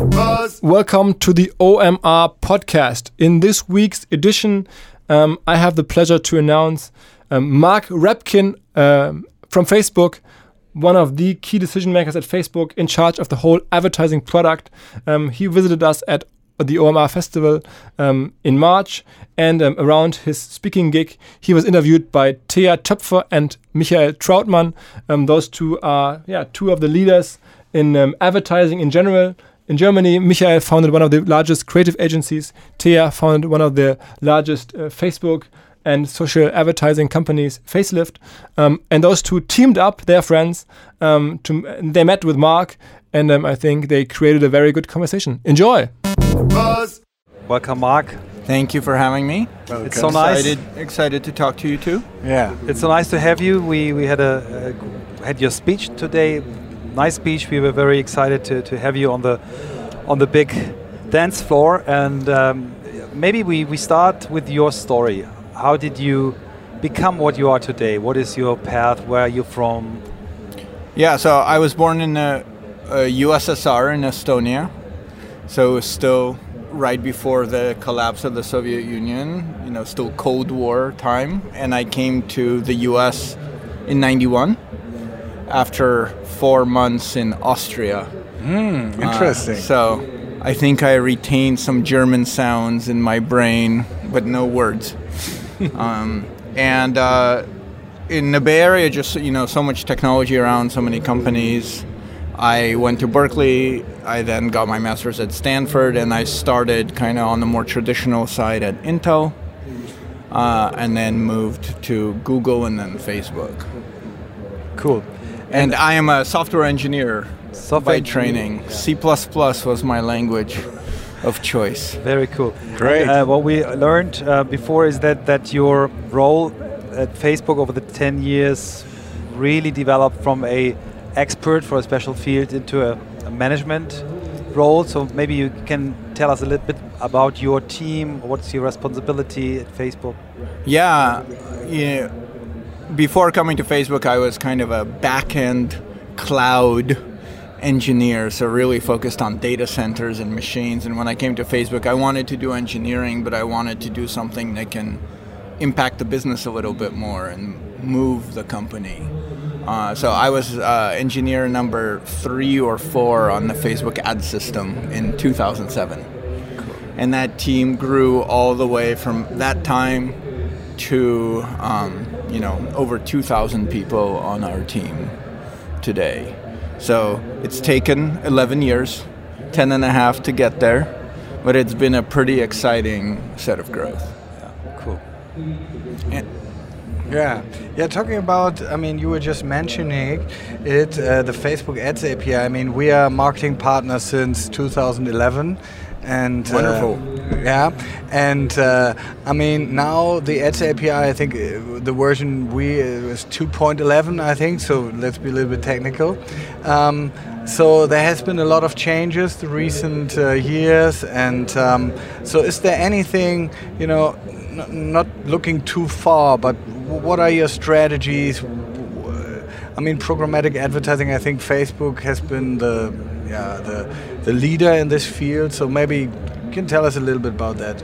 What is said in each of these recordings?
Welcome to the OMR podcast. In this week's edition, um, I have the pleasure to announce um, Mark Rabkin um, from Facebook, one of the key decision makers at Facebook in charge of the whole advertising product. Um, he visited us at the OMR festival um, in March, and um, around his speaking gig, he was interviewed by Thea Töpfer and Michael Trautmann. those two are yeah two of the leaders in advertising in general in Germany, Michael founded one of the largest creative agencies. Thea founded one of the largest uh, Facebook and social advertising companies, Facelift. Um, and those two teamed up, their friends. Um, to, they met with Mark, and um, I think they created a very good conversation. Enjoy. Buzz. Welcome, Mark. Thank you for having me. Welcome. It's so nice. Excited, excited to talk to you too. Yeah, it's so nice to have you. We we had a, a had your speech today nice speech. We were very excited to, to have you on the on the big dance floor. And um, maybe we, we start with your story. How did you become what you are today? What is your path? Where are you from? Yeah, so I was born in the USSR in Estonia. So it was still right before the collapse of the Soviet Union, you know, still Cold War time. And I came to the US in 91 after four months in Austria. Mm, interesting. Uh, so I think I retained some German sounds in my brain, but no words. um, and uh, in the Bay Area, just you know, so much technology around, so many companies. I went to Berkeley. I then got my master's at Stanford, and I started kind of on the more traditional side at Intel, uh, and then moved to Google and then Facebook. Cool. And I am a software engineer software by training. C++ was my language of choice. Very cool. Great. Uh, what we learned uh, before is that, that your role at Facebook over the 10 years really developed from a expert for a special field into a, a management role. So maybe you can tell us a little bit about your team. What's your responsibility at Facebook? Yeah, yeah before coming to Facebook, I was kind of a back end cloud engineer, so really focused on data centers and machines. And when I came to Facebook, I wanted to do engineering, but I wanted to do something that can impact the business a little bit more and move the company. Uh, so I was uh, engineer number three or four on the Facebook ad system in 2007. And that team grew all the way from that time to um, you know over 2,000 people on our team today. So it's taken 11 years, 10 and a half to get there, but it's been a pretty exciting set of growth. Yeah, cool. And yeah, yeah. Talking about, I mean, you were just mentioning it, uh, the Facebook Ads API. I mean, we are marketing partners since 2011, and uh, wonderful. Uh, yeah, and uh, I mean now the Ads API. I think uh, the version we uh, was 2.11. I think so. Let's be a little bit technical. Um, so there has been a lot of changes the recent uh, years, and um, so is there anything you know? not looking too far, but what are your strategies? I mean, programmatic advertising. I think Facebook has been the yeah the the leader in this field. So maybe can tell us a little bit about that.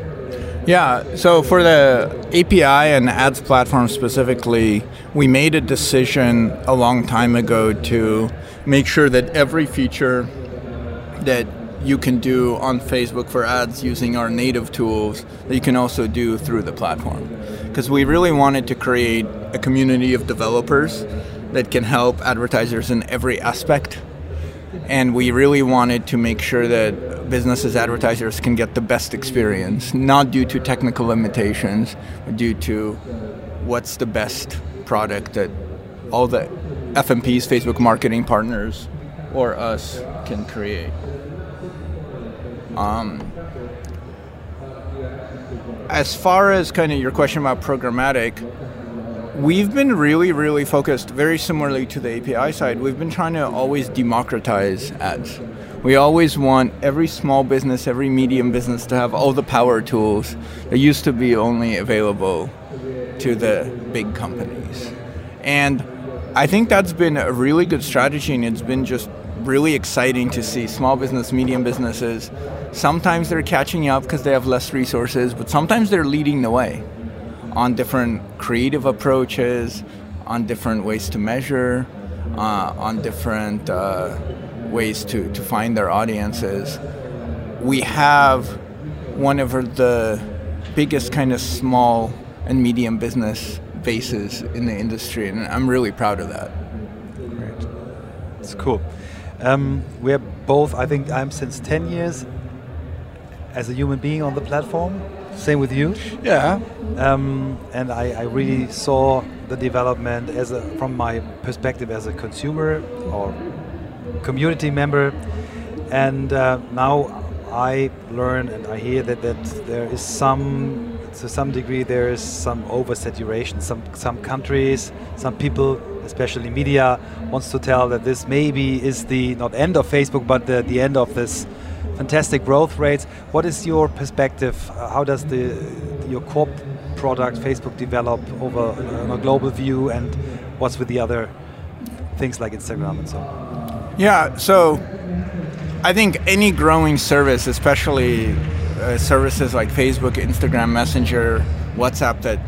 Yeah, so for the API and ads platform specifically, we made a decision a long time ago to make sure that every feature that you can do on Facebook for ads using our native tools that you can also do through the platform. Because we really wanted to create a community of developers that can help advertisers in every aspect and we really wanted to make sure that businesses advertisers can get the best experience not due to technical limitations but due to what's the best product that all the fmps facebook marketing partners or us can create. Um, as far as kind of your question about programmatic We've been really, really focused, very similarly to the API side, we've been trying to always democratize ads. We always want every small business, every medium business to have all the power tools that used to be only available to the big companies. And I think that's been a really good strategy, and it's been just really exciting to see small business, medium businesses. Sometimes they're catching up because they have less resources, but sometimes they're leading the way on different creative approaches, on different ways to measure, uh, on different uh, ways to, to find their audiences. We have one of the biggest kind of small and medium business bases in the industry, and I'm really proud of that. Great. It's cool. Um, we're both, I think I'm since 10 years as a human being on the platform. Same with you. Yeah. Um, and I, I, really saw the development as a, from my perspective as a consumer or community member. And uh, now I learn and I hear that, that there is some, to some degree, there is some oversaturation. Some, some countries, some people, especially media, wants to tell that this maybe is the, not end of Facebook, but the, the end of this fantastic growth rates. What is your perspective? Uh, how does the your core product Facebook develop over a global view, and what's with the other things like Instagram and so on? Yeah, so I think any growing service, especially uh, services like Facebook, Instagram, Messenger, WhatsApp, that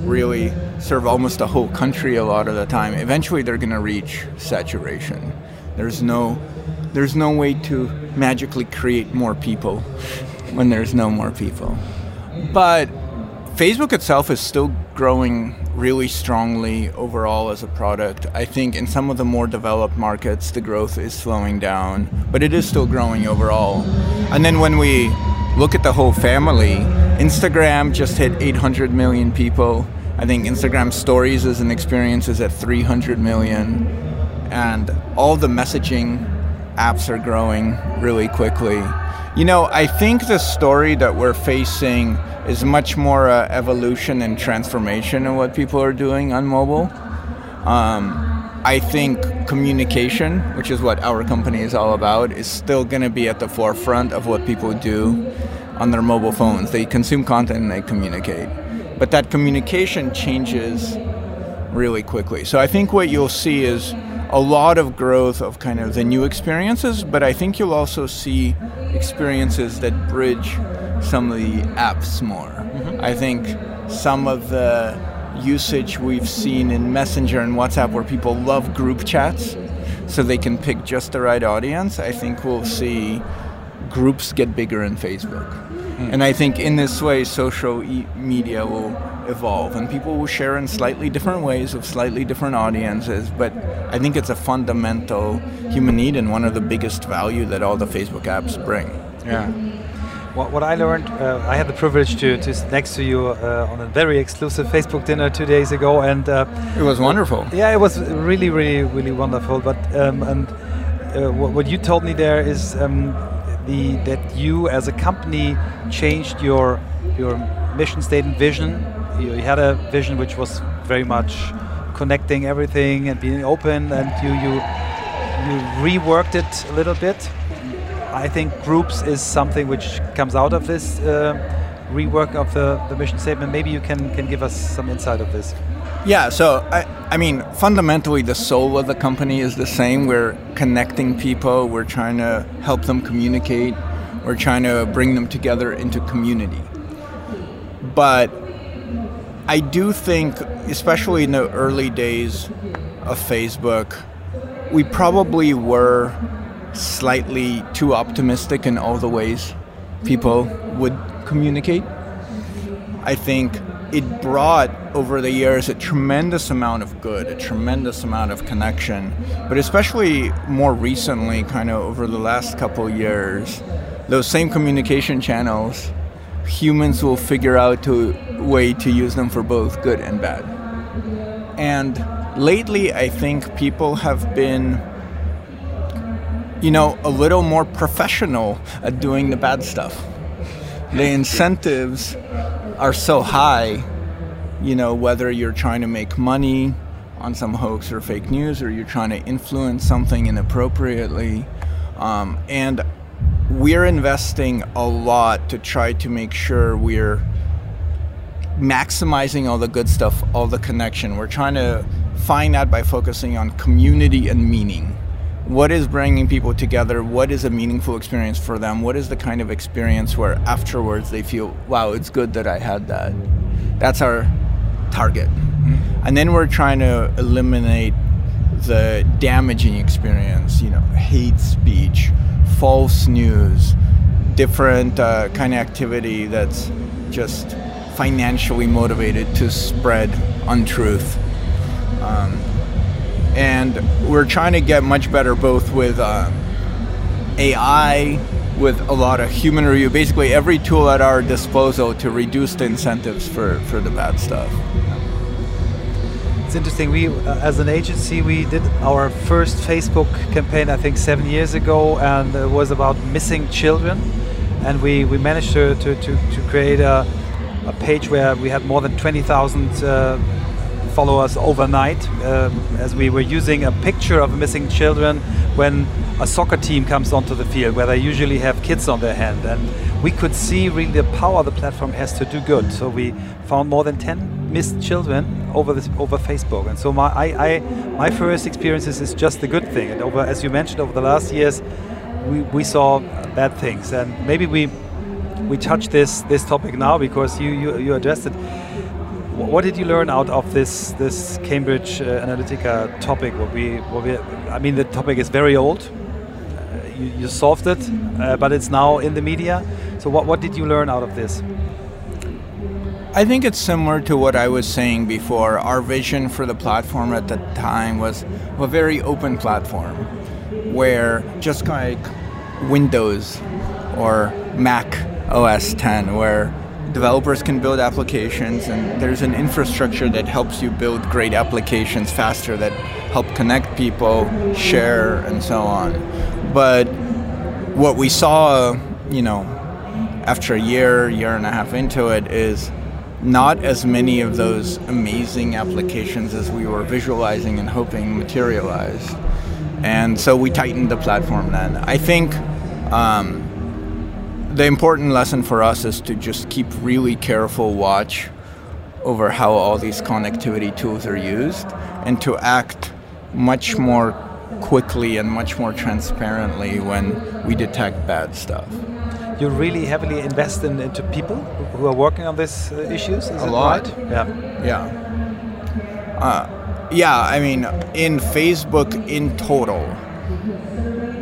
really serve almost a whole country a lot of the time, eventually they're going to reach saturation. There's no there's no way to magically create more people when there's no more people. But Facebook itself is still growing really strongly overall as a product. I think in some of the more developed markets, the growth is slowing down, but it is still growing overall. And then when we look at the whole family, Instagram just hit 800 million people. I think Instagram Stories as an experience is at 300 million. And all the messaging apps are growing really quickly. You know, I think the story that we're facing is much more uh, evolution and transformation of what people are doing on mobile. Um, I think communication, which is what our company is all about, is still going to be at the forefront of what people do on their mobile phones. They consume content and they communicate. But that communication changes really quickly. So I think what you'll see is a lot of growth of kind of the new experiences, but I think you'll also see experiences that bridge some of the apps more. Mm-hmm. I think some of the usage we've seen in Messenger and WhatsApp where people love group chats so they can pick just the right audience, I think we'll see groups get bigger in Facebook. Mm. And I think in this way, social e- media will evolve and people will share in slightly different ways with slightly different audiences but i think it's a fundamental human need and one of the biggest value that all the facebook apps bring yeah what, what I learned, uh, I had the privilege to, to sit next to you uh, on a very exclusive Facebook dinner two days ago, and uh, it was wonderful. Yeah, it was really, really, really wonderful. But um, and uh, what, what, you told me there is um, the that you as a company changed your your mission statement vision you had a vision which was very much connecting everything and being open, and you you you reworked it a little bit. I think groups is something which comes out of this uh, rework of the, the mission statement. Maybe you can can give us some insight of this. Yeah, so I, I mean, fundamentally, the soul of the company is the same. We're connecting people, we're trying to help them communicate, we're trying to bring them together into community. But I do think, especially in the early days of Facebook, we probably were slightly too optimistic in all the ways people would communicate. I think it brought over the years a tremendous amount of good, a tremendous amount of connection, but especially more recently, kind of over the last couple years, those same communication channels humans will figure out a way to use them for both good and bad. And lately, I think people have been, you know, a little more professional at doing the bad stuff. The incentives are so high, you know, whether you're trying to make money on some hoax or fake news or you're trying to influence something inappropriately. Um, and we're investing a lot to try to make sure we're maximizing all the good stuff, all the connection. We're trying to find that by focusing on community and meaning. What is bringing people together? What is a meaningful experience for them? What is the kind of experience where afterwards they feel, wow, it's good that I had that? That's our target. Mm-hmm. And then we're trying to eliminate the damaging experience, you know, hate speech, false news, different uh, kind of activity that's just financially motivated to spread untruth. Um, and we're trying to get much better both with uh, AI, with a lot of human review, basically every tool at our disposal to reduce the incentives for, for the bad stuff. It's interesting. We, uh, as an agency, we did our first Facebook campaign, I think, seven years ago, and it was about missing children. And we, we managed to, to, to, to create a, a page where we had more than 20,000 uh, follow us overnight um, as we were using a picture of missing children when a soccer team comes onto the field where they usually have kids on their hand. And we could see really the power the platform has to do good. So we found more than 10 missed children over this over facebook. And so my I, I my first experiences is just a good thing. And over as you mentioned over the last years we, we saw bad things. And maybe we we touch this this topic now because you you, you addressed it what did you learn out of this this Cambridge uh, Analytica topic? What we, what we, I mean, the topic is very old. Uh, you, you, solved it, uh, but it's now in the media. So, what, what did you learn out of this? I think it's similar to what I was saying before. Our vision for the platform at the time was a very open platform where just like Windows or Mac OS 10, where developers can build applications and there's an infrastructure that helps you build great applications faster that help connect people share and so on. But what we saw you know after a year year and a half into it is not as many of those amazing applications as we were visualizing and hoping materialized. And so we tightened the platform then. I think um, the important lesson for us is to just keep really careful watch over how all these connectivity tools are used and to act much more quickly and much more transparently when we detect bad stuff. You really heavily invest in, into people who are working on these uh, issues. Is a lot. Right? Yeah. Yeah. Uh, yeah. I mean, in Facebook in total,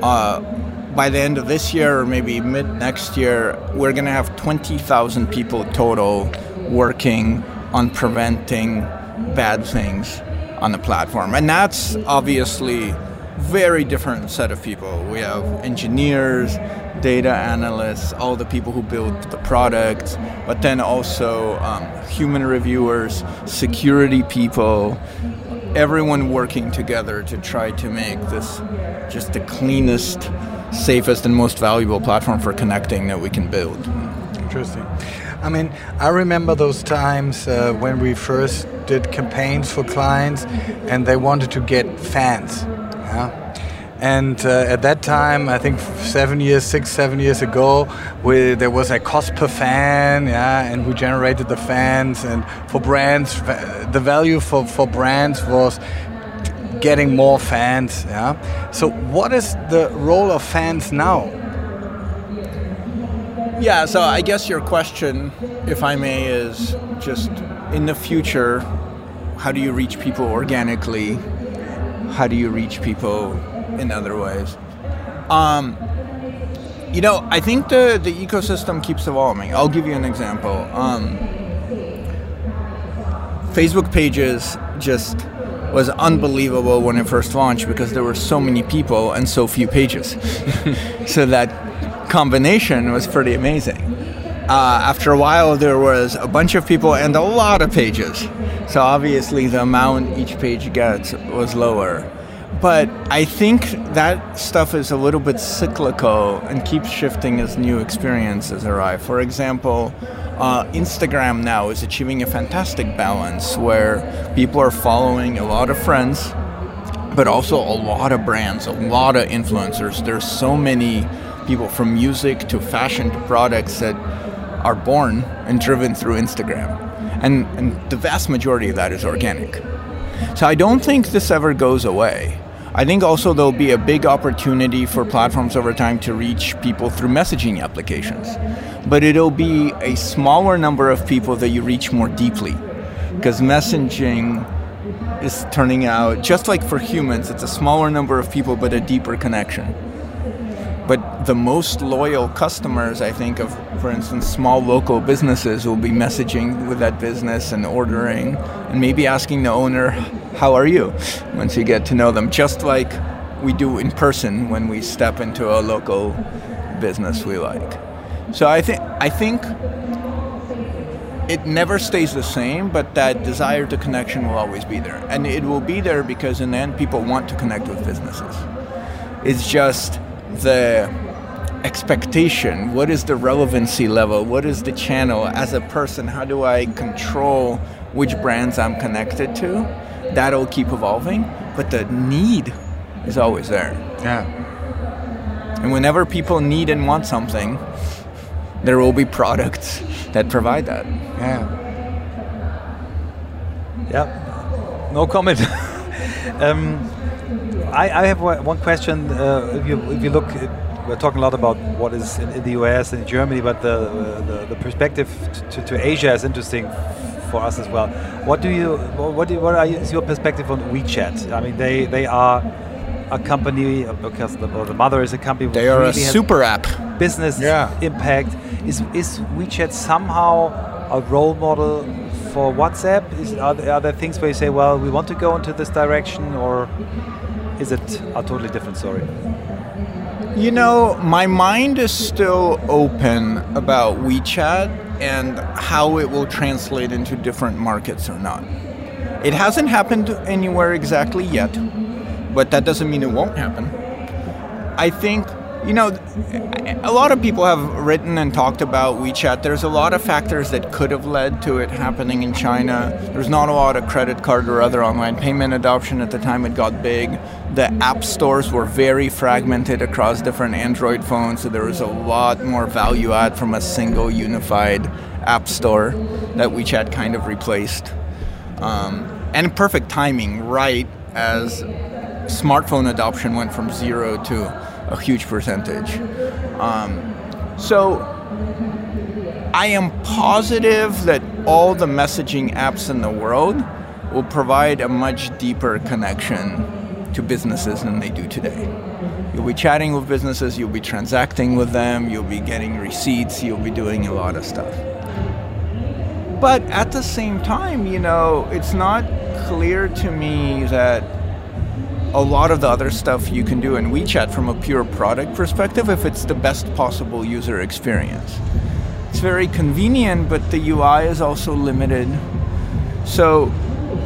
uh, by the end of this year or maybe mid next year, we're going to have 20,000 people total working on preventing bad things on the platform. And that's obviously very different set of people. We have engineers, data analysts, all the people who build the product, but then also um, human reviewers, security people, everyone working together to try to make this just the cleanest safest and most valuable platform for connecting that we can build. Interesting. I mean, I remember those times uh, when we first did campaigns for clients and they wanted to get fans. Yeah? And uh, at that time, I think seven years, six, seven years ago, we, there was a cost per fan, yeah, and we generated the fans. And for brands, the value for, for brands was getting more fans. Yeah. So what is the role of fans now? Yeah. So I guess your question, if I may, is just in the future, how do you reach people organically? How do you reach people in other ways? Um, you know, I think the, the ecosystem keeps evolving. I'll give you an example. Um, Facebook pages just was unbelievable when it first launched because there were so many people and so few pages. so that combination was pretty amazing. Uh, after a while, there was a bunch of people and a lot of pages. So obviously, the amount each page gets was lower. But I think that stuff is a little bit cyclical and keeps shifting as new experiences arrive. For example, uh, Instagram now is achieving a fantastic balance where people are following a lot of friends, but also a lot of brands, a lot of influencers. There's so many people from music to fashion to products that are born and driven through Instagram. And, and the vast majority of that is organic. So I don't think this ever goes away. I think also there'll be a big opportunity for platforms over time to reach people through messaging applications. But it'll be a smaller number of people that you reach more deeply. Because messaging is turning out, just like for humans, it's a smaller number of people but a deeper connection. But the most loyal customers, I think, of, for instance, small local businesses will be messaging with that business and ordering and maybe asking the owner, How are you? once you get to know them, just like we do in person when we step into a local business we like. So I think I think it never stays the same, but that desire to connection will always be there. And it will be there because in the end people want to connect with businesses. It's just the expectation? What is the relevancy level? What is the channel? As a person how do i control which brands i'm connected to? That'll keep evolving but the need is always there. Yeah. and whenever people need and want something there will be products that provide that. Yeah. Yeah, no comment. um, I, I have one question. Uh, if you if you look, we're talking a lot about what is in, in the US and Germany, but the the, the perspective to, to Asia is interesting for us as well. What do you what do you, what are you, is your perspective on WeChat? I mean, they they are a company because the, or the mother is a company. they are a really has super app business Yeah. impact. Is is WeChat somehow a role model for WhatsApp? Is, are, there, are there things where you say, well, we want to go into this direction, or is it a totally different story? You know, my mind is still open about WeChat and how it will translate into different markets or not. It hasn't happened anywhere exactly yet, but that doesn't mean it won't happen. I think, you know, a lot of people have written and talked about WeChat. There's a lot of factors that could have led to it happening in China. There's not a lot of credit card or other online payment adoption at the time it got big. The app stores were very fragmented across different Android phones, so there was a lot more value add from a single unified app store that WeChat kind of replaced. Um, and perfect timing, right as smartphone adoption went from zero to a huge percentage. Um, so I am positive that all the messaging apps in the world will provide a much deeper connection to businesses than they do today. You'll be chatting with businesses, you'll be transacting with them, you'll be getting receipts, you'll be doing a lot of stuff. But at the same time, you know, it's not clear to me that a lot of the other stuff you can do in WeChat from a pure product perspective if it's the best possible user experience. It's very convenient, but the UI is also limited. So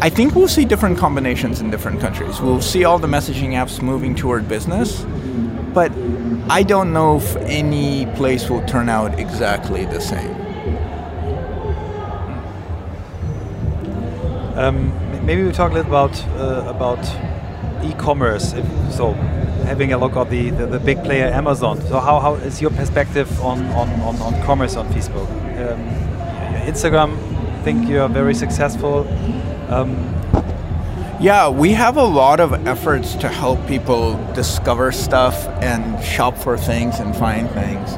I think we'll see different combinations in different countries. We'll see all the messaging apps moving toward business, but I don't know if any place will turn out exactly the same. Um, maybe we talk a little about uh, about e-commerce. So, having a look at the, the, the big player Amazon. So, how, how is your perspective on, on, on, on commerce on Facebook? Um, Instagram, I think you are very successful. Um, Yeah, we have a lot of efforts to help people discover stuff and shop for things and find things.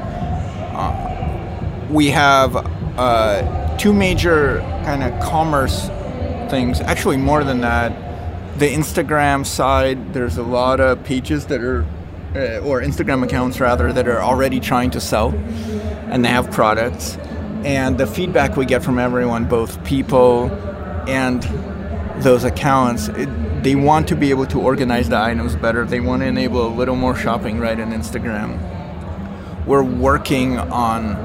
Uh, we have uh, two major kind of commerce things, actually, more than that. The Instagram side, there's a lot of pages that are, uh, or Instagram accounts rather, that are already trying to sell and they have products. And the feedback we get from everyone, both people and those accounts, it, they want to be able to organize the items better. They want to enable a little more shopping right in Instagram. We're working on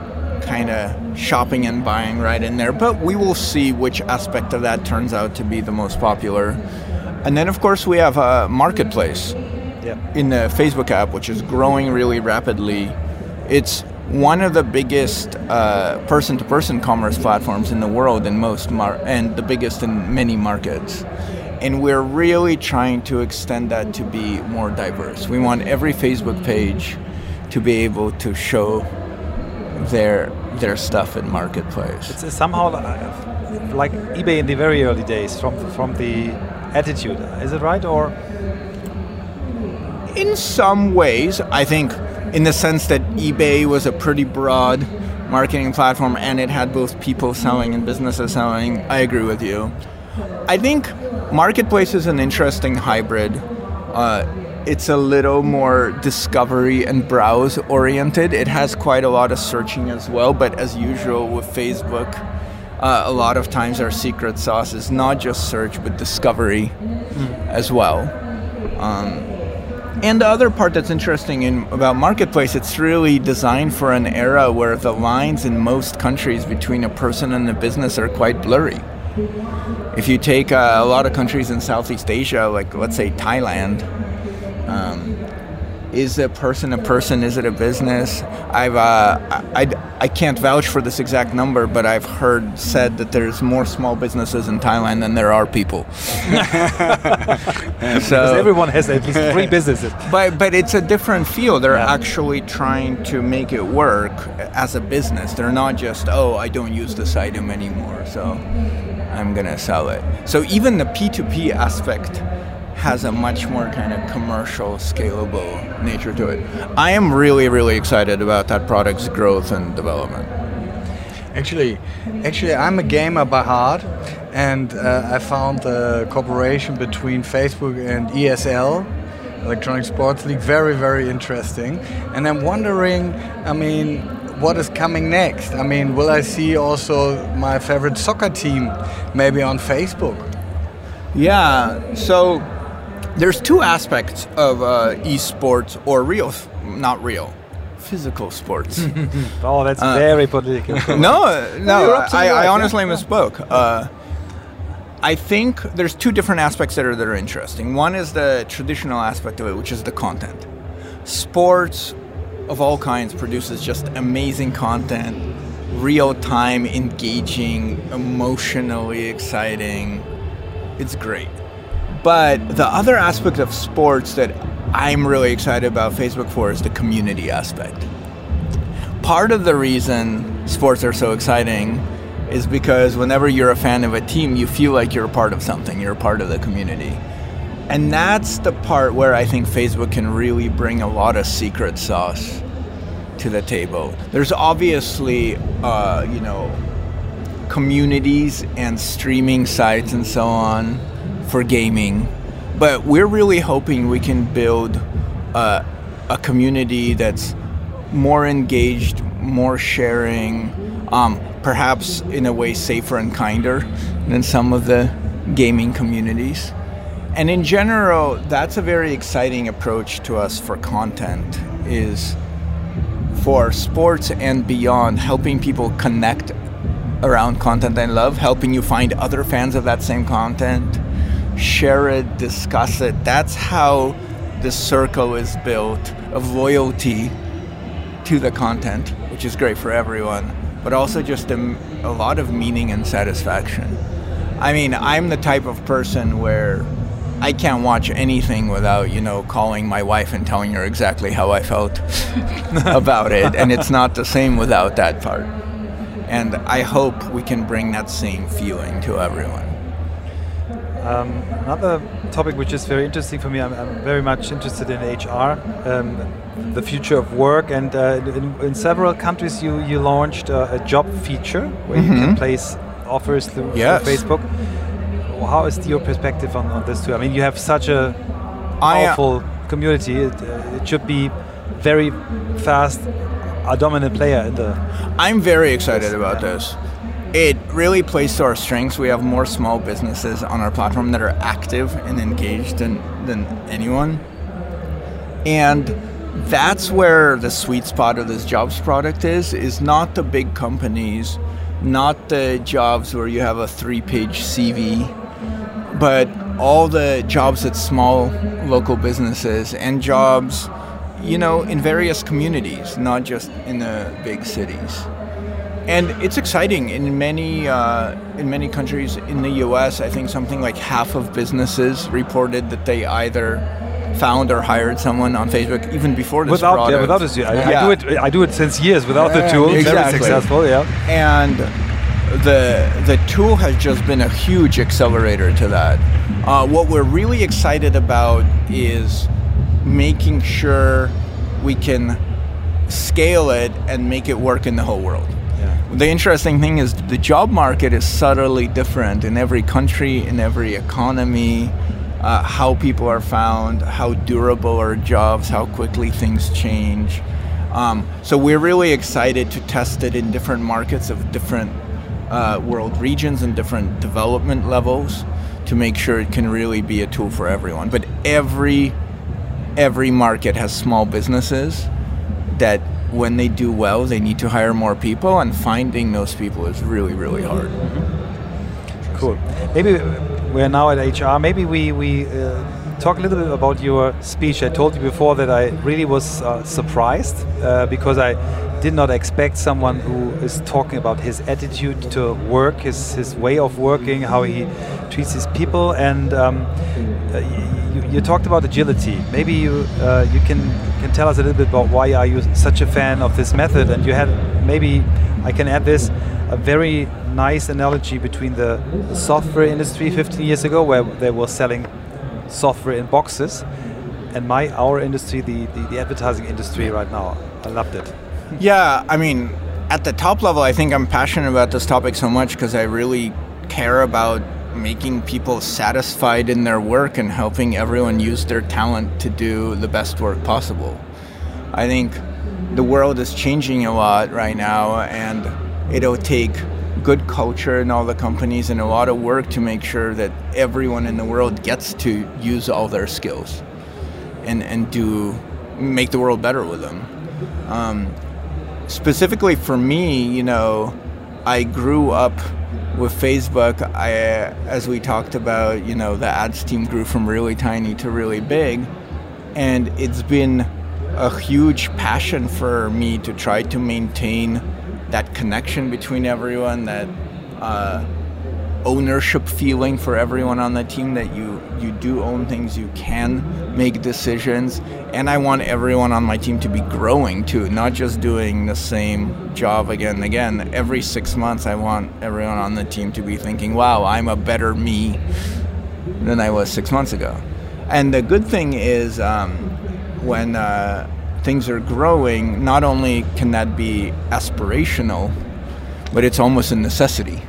kind of shopping and buying right in there, but we will see which aspect of that turns out to be the most popular. And then, of course, we have a marketplace yeah. in the Facebook app, which is growing really rapidly. It's one of the biggest uh, person-to-person commerce platforms in the world in most mar- and the biggest in many markets. And we're really trying to extend that to be more diverse. We want every Facebook page to be able to show their their stuff in marketplace. It's somehow uh, like eBay in the very early days from from the attitude. Is it right or? in some ways, I think, in the sense that eBay was a pretty broad marketing platform and it had both people selling and businesses selling, I agree with you. I think Marketplace is an interesting hybrid. Uh, it's a little more discovery and browse oriented. It has quite a lot of searching as well, but as usual with Facebook, uh, a lot of times our secret sauce is not just search but discovery mm. as well. Um, and the other part that's interesting in, about marketplace, it's really designed for an era where the lines in most countries between a person and a business are quite blurry. If you take uh, a lot of countries in Southeast Asia, like let's say Thailand, um, is it person a person? Is it a business? I've uh, I, I can't vouch for this exact number, but I've heard said that there's more small businesses in Thailand than there are people. so everyone has at least three businesses. But but it's a different feel. They're yeah. actually trying to make it work as a business. They're not just oh I don't use this item anymore, so I'm gonna sell it. So even the P2P aspect has a much more kind of commercial, scalable nature to it. I am really, really excited about that product's growth and development. Actually, actually, I'm a gamer by heart, and uh, I found the cooperation between Facebook and ESL, Electronic Sports League, very, very interesting. And I'm wondering, I mean, what is coming next? I mean, will I see also my favorite soccer team maybe on Facebook? Yeah, so there's two aspects of uh, esports or real, not real, physical sports. oh, that's uh, very political. no, no, I, I, honestly misspoke. Uh, I think there's two different aspects that are that are interesting. One is the traditional aspect of it, which is the content. Sports of all kinds produces just amazing content, real time, engaging, emotionally exciting. It's great. But the other aspect of sports that I'm really excited about Facebook for is the community aspect. Part of the reason sports are so exciting is because whenever you're a fan of a team, you feel like you're a part of something, you're a part of the community. And that's the part where I think Facebook can really bring a lot of secret sauce to the table. There's obviously, uh, you know, communities and streaming sites and so on for gaming, but we're really hoping we can build a community that's more engaged, more sharing, um, perhaps in a way safer and kinder than some of the gaming communities. And in general, that's a very exciting approach to us for content is for sports and beyond, helping people connect around content they love, helping you find other fans of that same content, share it, discuss it. That's how the circle is built of loyalty to the content, which is great for everyone, but also just a, a lot of meaning and satisfaction. I mean, I'm the type of person where I can't watch anything without, you know, calling my wife and telling her exactly how I felt about it. And it's not the same without that part. And I hope we can bring that same feeling to everyone. Um, another topic which is very interesting for me, I'm, I'm very much interested in HR, um, the future of work, and uh, in, in, several countries you, you launched uh, a job feature where mm -hmm. you can mm-hmm. place offers through, yes. through, Facebook. How is your perspective on, on, this too? I mean, you have such a powerful community. It, uh, it should be very fast, a dominant player in the. I'm very excited about this it really plays to our strengths. We have more small businesses on our platform that are active and engaged than, than anyone. And that's where the sweet spot of this jobs product is, is not the big companies, not the jobs where you have a three-page CV, but all the jobs at small local businesses and jobs, you know, in various communities, not just in the big cities and it's exciting in many uh, in many countries in the U.S. I think something like half of businesses reported that they either found or hired someone on Facebook even before this without, product. Yeah, without this, I, yeah. I do it. I do it since years without yeah, the tool. Exactly. Very successful. Yeah. And the the tool has just been a huge accelerator to that. Uh, what we're really excited about is making sure we can scale it and make it work in the whole world. The interesting thing is the job market is subtly different in every country, in every economy, uh, how people are found, how durable are jobs, how quickly things change. Um, so we're really excited to test it in different markets of different uh, world regions and different development levels to make sure it can really be a tool for everyone. But every every market has small businesses that when they do well, they need to hire more people, and finding those people is really, really hard. Cool. Maybe we're now at HR. Maybe we we uh, talk a little bit about your speech. I told you before that I really was uh, surprised uh, because I did not expect someone who is talking about his attitude to work, his his way of working, how he treats his people, and. Um, uh, you, you, talked about agility. Maybe you uh, you can can tell us a little bit about why are you such a fan of this method? And you had maybe I can add this a very nice analogy between the software industry 15 years ago, where they were selling software in boxes, and my our industry, the, the, the advertising industry right now. I loved it. Yeah, I mean, at the top level, I think I'm passionate about this topic so much because I really care about making people satisfied in their work and helping everyone use their talent to do the best work possible. I think the world is changing a lot right now, and it'll take good culture in all the companies and a lot of work to make sure that everyone in the world gets to use all their skills and, and do make the world better with them. Um, specifically for me, you know, I grew up with Facebook, I, as we talked about, you know, the ads team grew from really tiny to really big, and it's been a huge passion for me to try to maintain that connection between everyone, that uh, ownership feeling for everyone on the team that you you do own things you can make decisions. And i want everyone on my team to be growing too not just doing the same job again and again. Every six months i want everyone on the team to be thinking wow i'm a better me than i was six months ago. And the good thing is um, when uh, things are growing not only can that be aspirational but it's almost a necessity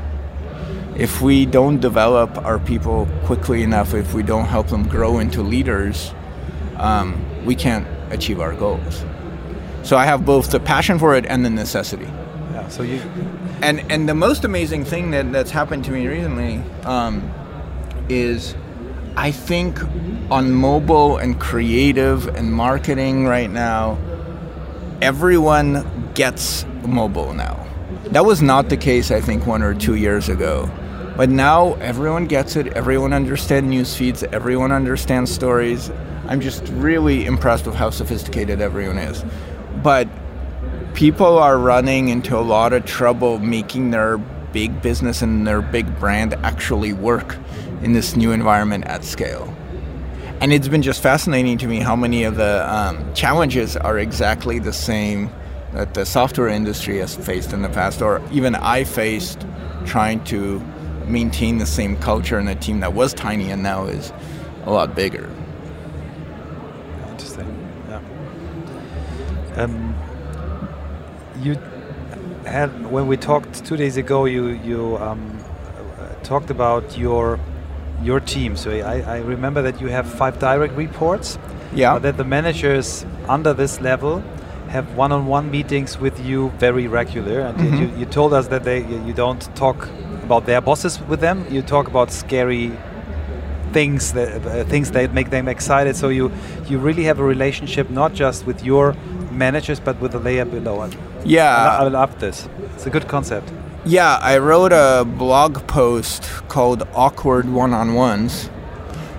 if we don't develop our people quickly enough, if we don't help them grow into leaders, um, we can't achieve our goals. So I have both the passion for it and the necessity. Yeah. So you. And and the most amazing thing that, that's happened to me recently um, is, I think, on mobile and creative and marketing right now, everyone gets mobile now. That was not the case, I think, one or two years ago. But now everyone gets it. Everyone understands news feeds. Everyone understands stories. I'm just really impressed with how sophisticated everyone is. But people are running into a lot of trouble making their big business and their big brand actually work in this new environment at scale. And it's been just fascinating to me how many of the um, challenges are exactly the same that the software industry has faced in the past, or even I faced trying to maintain the same culture in a team that was tiny and now is a lot bigger. Interesting. Yeah. Um, you had when we talked two days ago. You you um, talked about your your team. So I, I remember that you have five direct reports. Yeah. that the managers under this level have one-on-one meetings with you very regular, and Mhm. you, you told us that they you don't talk about their bosses with them. You talk about scary things that uh, things that make them excited. So you you really have a relationship not just with your managers but with the layer below. And Yeah. I, I love this. It's a good concept. Yeah, I wrote a blog post called Awkward One on Ones.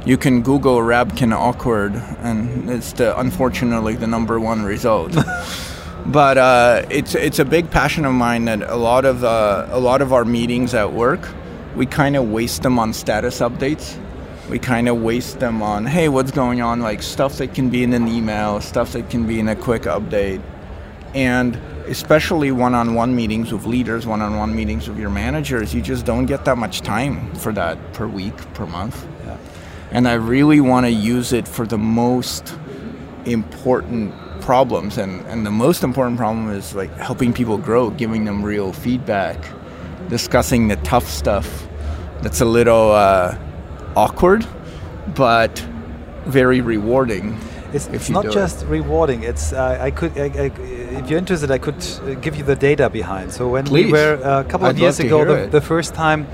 You can Google Rabkin Awkward, and it's the unfortunately the number one result. but uh, it's it's a big passion of mine that a lot of uh, a lot of our meetings at work, we kind of waste them on status updates. We kind of waste them on hey, what's going on? Like stuff that can be in an email, stuff that can be in a quick update, and especially one-on-one meetings with leaders, one-on-one meetings with your managers, you just don't get that much time for that per week, per month. Yeah. And I really want to use it for the most important problems and, and the most important problem is like helping people grow giving them real feedback discussing the tough stuff that's a little uh, awkward but very rewarding it's, it's not just it. rewarding it's uh, i could I, I, if you're interested i could uh, give you the data behind so when Please. we were uh, a couple I'd of years ago the, the, first time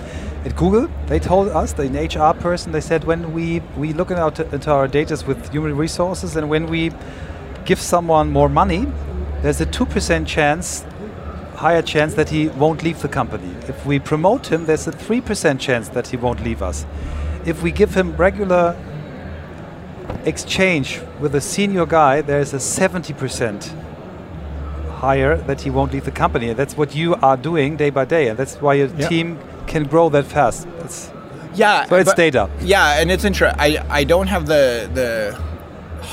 at Google, they told us, the HR person, they said when we, we look out into our data with human resources and when we give someone more money, there's a 2% chance, higher chance that he won't leave the company. If we promote him, there's a 3% chance that he won't leave us. If we give him regular exchange with a senior guy, there's a 70% higher that he won't leave the company. And that's what you are doing day by day. And that's why your yep. team can grow that fast. It's yeah, so it's data. Yeah, and it's interesting. I, I don't have the the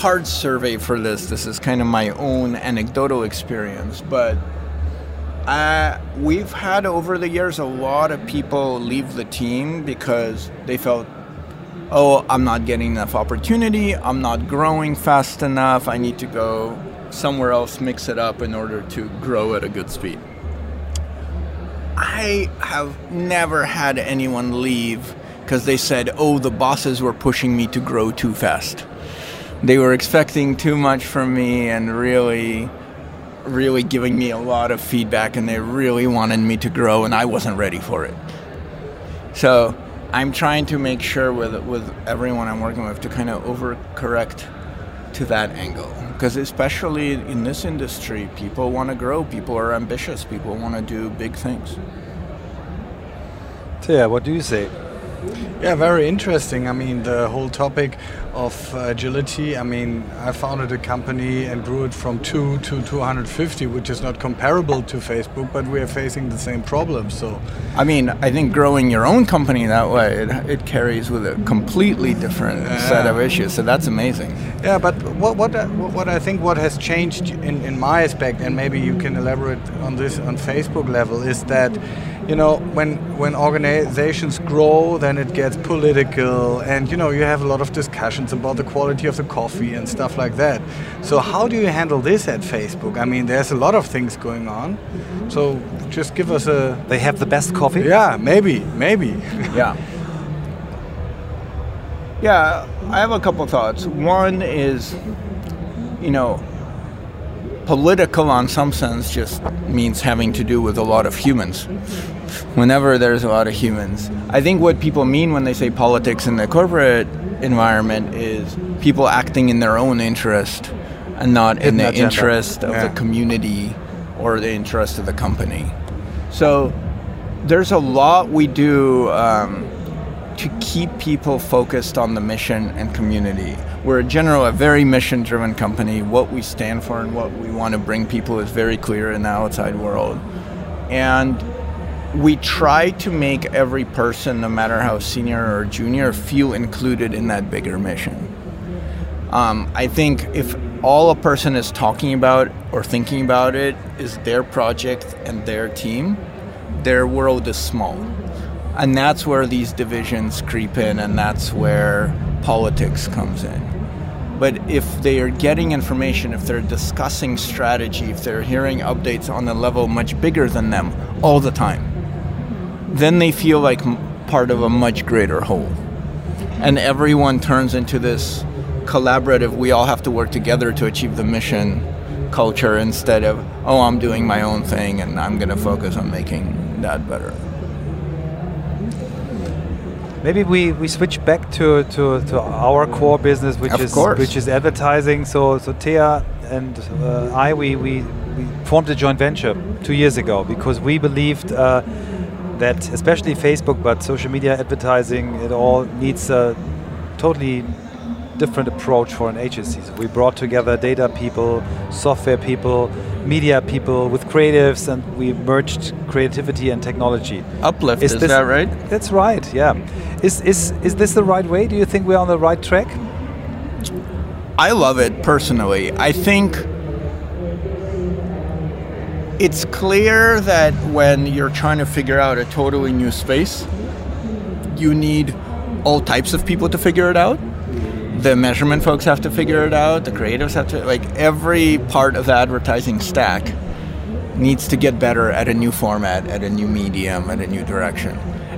hard survey for this. This is kind of my own anecdotal experience, but uh, we've had over the years a lot of people leave the team because they felt, oh, I'm not getting enough opportunity. I'm not growing fast enough. I need to go somewhere else, mix it up in order to grow at a good speed. I have never had anyone leave because they said, oh, the bosses were pushing me to grow too fast they were expecting too much from me and really really giving me a lot of feedback and they really wanted me to grow and I wasn't ready for it. So I'm trying to make sure with with everyone I'm working with to kind of overcorrect to that angle. Because especially in this industry people want to grow people are ambitious people want to do big things. So yeah what do you say yeah, very interesting. I mean, the whole topic of agility. I mean, I founded a company and grew it from two to 250, which is not comparable to Facebook, but we are facing the same problem. So, I mean, I think growing your own company that way, it, it carries with a completely different yeah. set of issues. So that's amazing. Yeah, but what what what I think what has changed in in my aspect, and maybe you can elaborate on this on Facebook level, is that you know when when organizations grow then it gets political and you know you have a lot of discussions about the quality of the coffee and stuff like that. So how do you handle this at facebook? I mean there's a lot of things going on. So just give us a they have the best coffee? Yeah maybe maybe. Yeah. Yeah i have a couple thoughts. One is you know political on some sense just means having to do with a lot of humans whenever there's a lot of humans. I think what people mean when they say politics in the corporate environment is people acting in their own interest and not in, the interest of yeah. the community or the interest of the company. So there's a lot we do um, to keep people focused on the mission and community. We're a general, a very mission-driven company. What we stand for and what we want to bring people is very clear in the outside world. And we try to make every person, no matter how senior or junior, feel included in that bigger mission. Um, I think if all a person is talking about or thinking about it is their project and their team, their world is small. And that's where these divisions creep in, and that's where politics comes in. But if they are getting information, if they're discussing strategy, if they're hearing updates on a level much bigger than them all the time, then they feel like part of a much greater whole. And everyone turns into this collaborative, we all have to work together to achieve the mission culture instead of, oh, I'm doing my own thing and I'm going to focus on making that better. Maybe we, we switch back to, to, to our core business, which of is course. which is advertising. So so Thea and uh, I we, we, we formed a joint venture two years ago because we believed uh, that especially Facebook, but social media advertising, it all needs a totally different approach for an agency. So we brought together data people, software people, media people with creatives, and we merged creativity and technology. Uplift, is, is that right? That's right. Yeah. Is is is this the right way? Do you think we're on the right track? I love it personally. I think it's clear that when you're trying to figure out a totally new space, you need all types of people to figure it out. the measurement folks have to figure it out. The creatives have to like every part of the advertising stack needs to get better at a new format, at a new medium, at a new direction.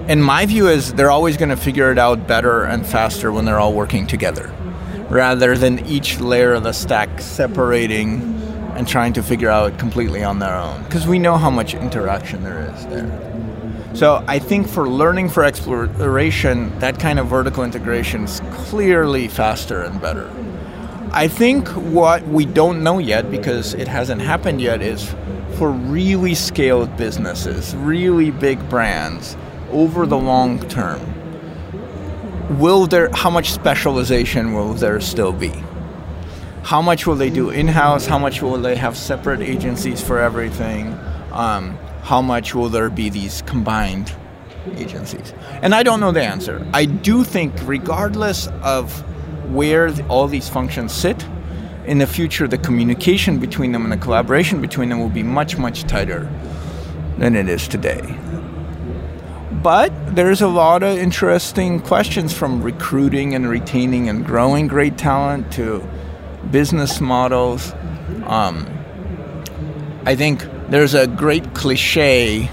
And my view is they're always going to figure it out better and faster when they're all working together, rather than each layer of the stack separating and trying to figure out completely on their own. Because we know how much interaction there is there. So I think for learning for exploration, that kind of vertical integration is clearly faster and better. I think what we don't know yet, because it hasn't happened yet, is for really scaled businesses, really big brands, over the long term, will there how much specialization will there still be? How much will they do in-house? How much will they have separate agencies for everything? Um, how much will there be these combined agencies? And I don't know the answer. I do think, regardless of where all these functions sit, in the future, the communication between them and the collaboration between them will be much, much tighter than it is today. But there's a lot of interesting questions from recruiting and retaining and growing great talent to business models. Um, I think there's a great cliche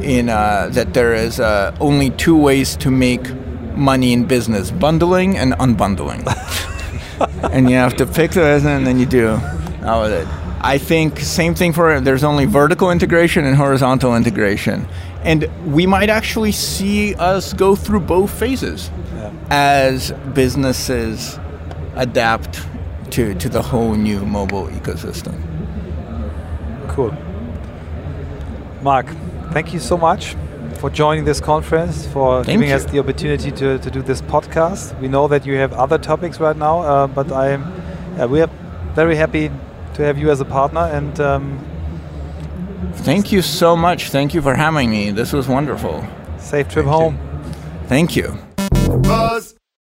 in uh, that there is uh, only two ways to make money in business: bundling and unbundling. and you have to pick those, and then you do. That was it. I think same thing for there's only vertical integration and horizontal integration. And we might actually see us go through both phases yeah. as businesses adapt to, to the whole new mobile ecosystem. Cool. Mark, thank you so much for joining this conference, for thank giving you. us the opportunity to, to do this podcast. We know that you have other topics right now, uh, but I am, yeah, we are very happy to have you as a partner and um, Thank you so much. Thank you for having me. This was wonderful. Safe trip Thank home. You. Thank you. Buzz.